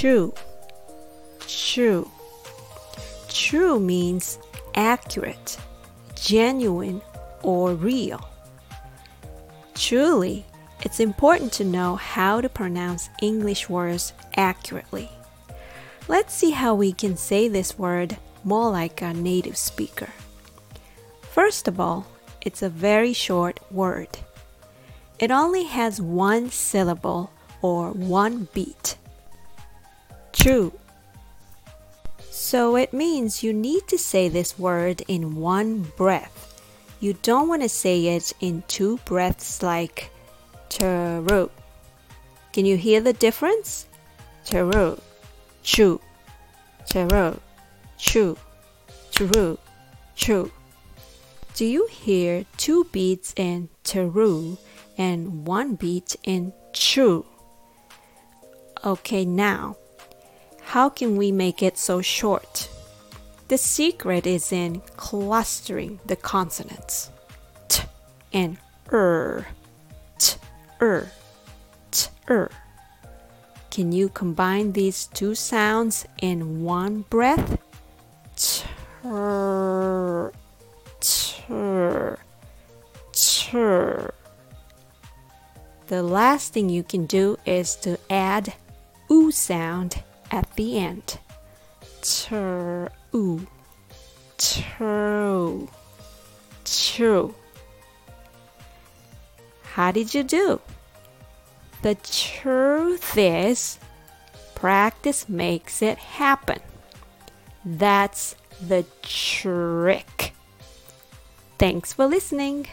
True. True. True means accurate, genuine, or real. Truly, it's important to know how to pronounce English words accurately. Let's see how we can say this word more like a native speaker. First of all, it's a very short word. It only has one syllable or one beat. True. So it means you need to say this word in one breath. You don't want to say it in two breaths like true. Can you hear the difference? True, true, true, true, true, true. Do you hear two beats in true and one beat in true? Okay, now, how can we make it so short? The secret is in clustering the consonants t and er, t, er, t, er. Can you combine these two sounds in one breath? Tur, tur, tur. The last thing you can do is to add oo sound at the end. True, true, true. How did you do? The truth is, practice makes it happen. That's the trick. Thanks for listening.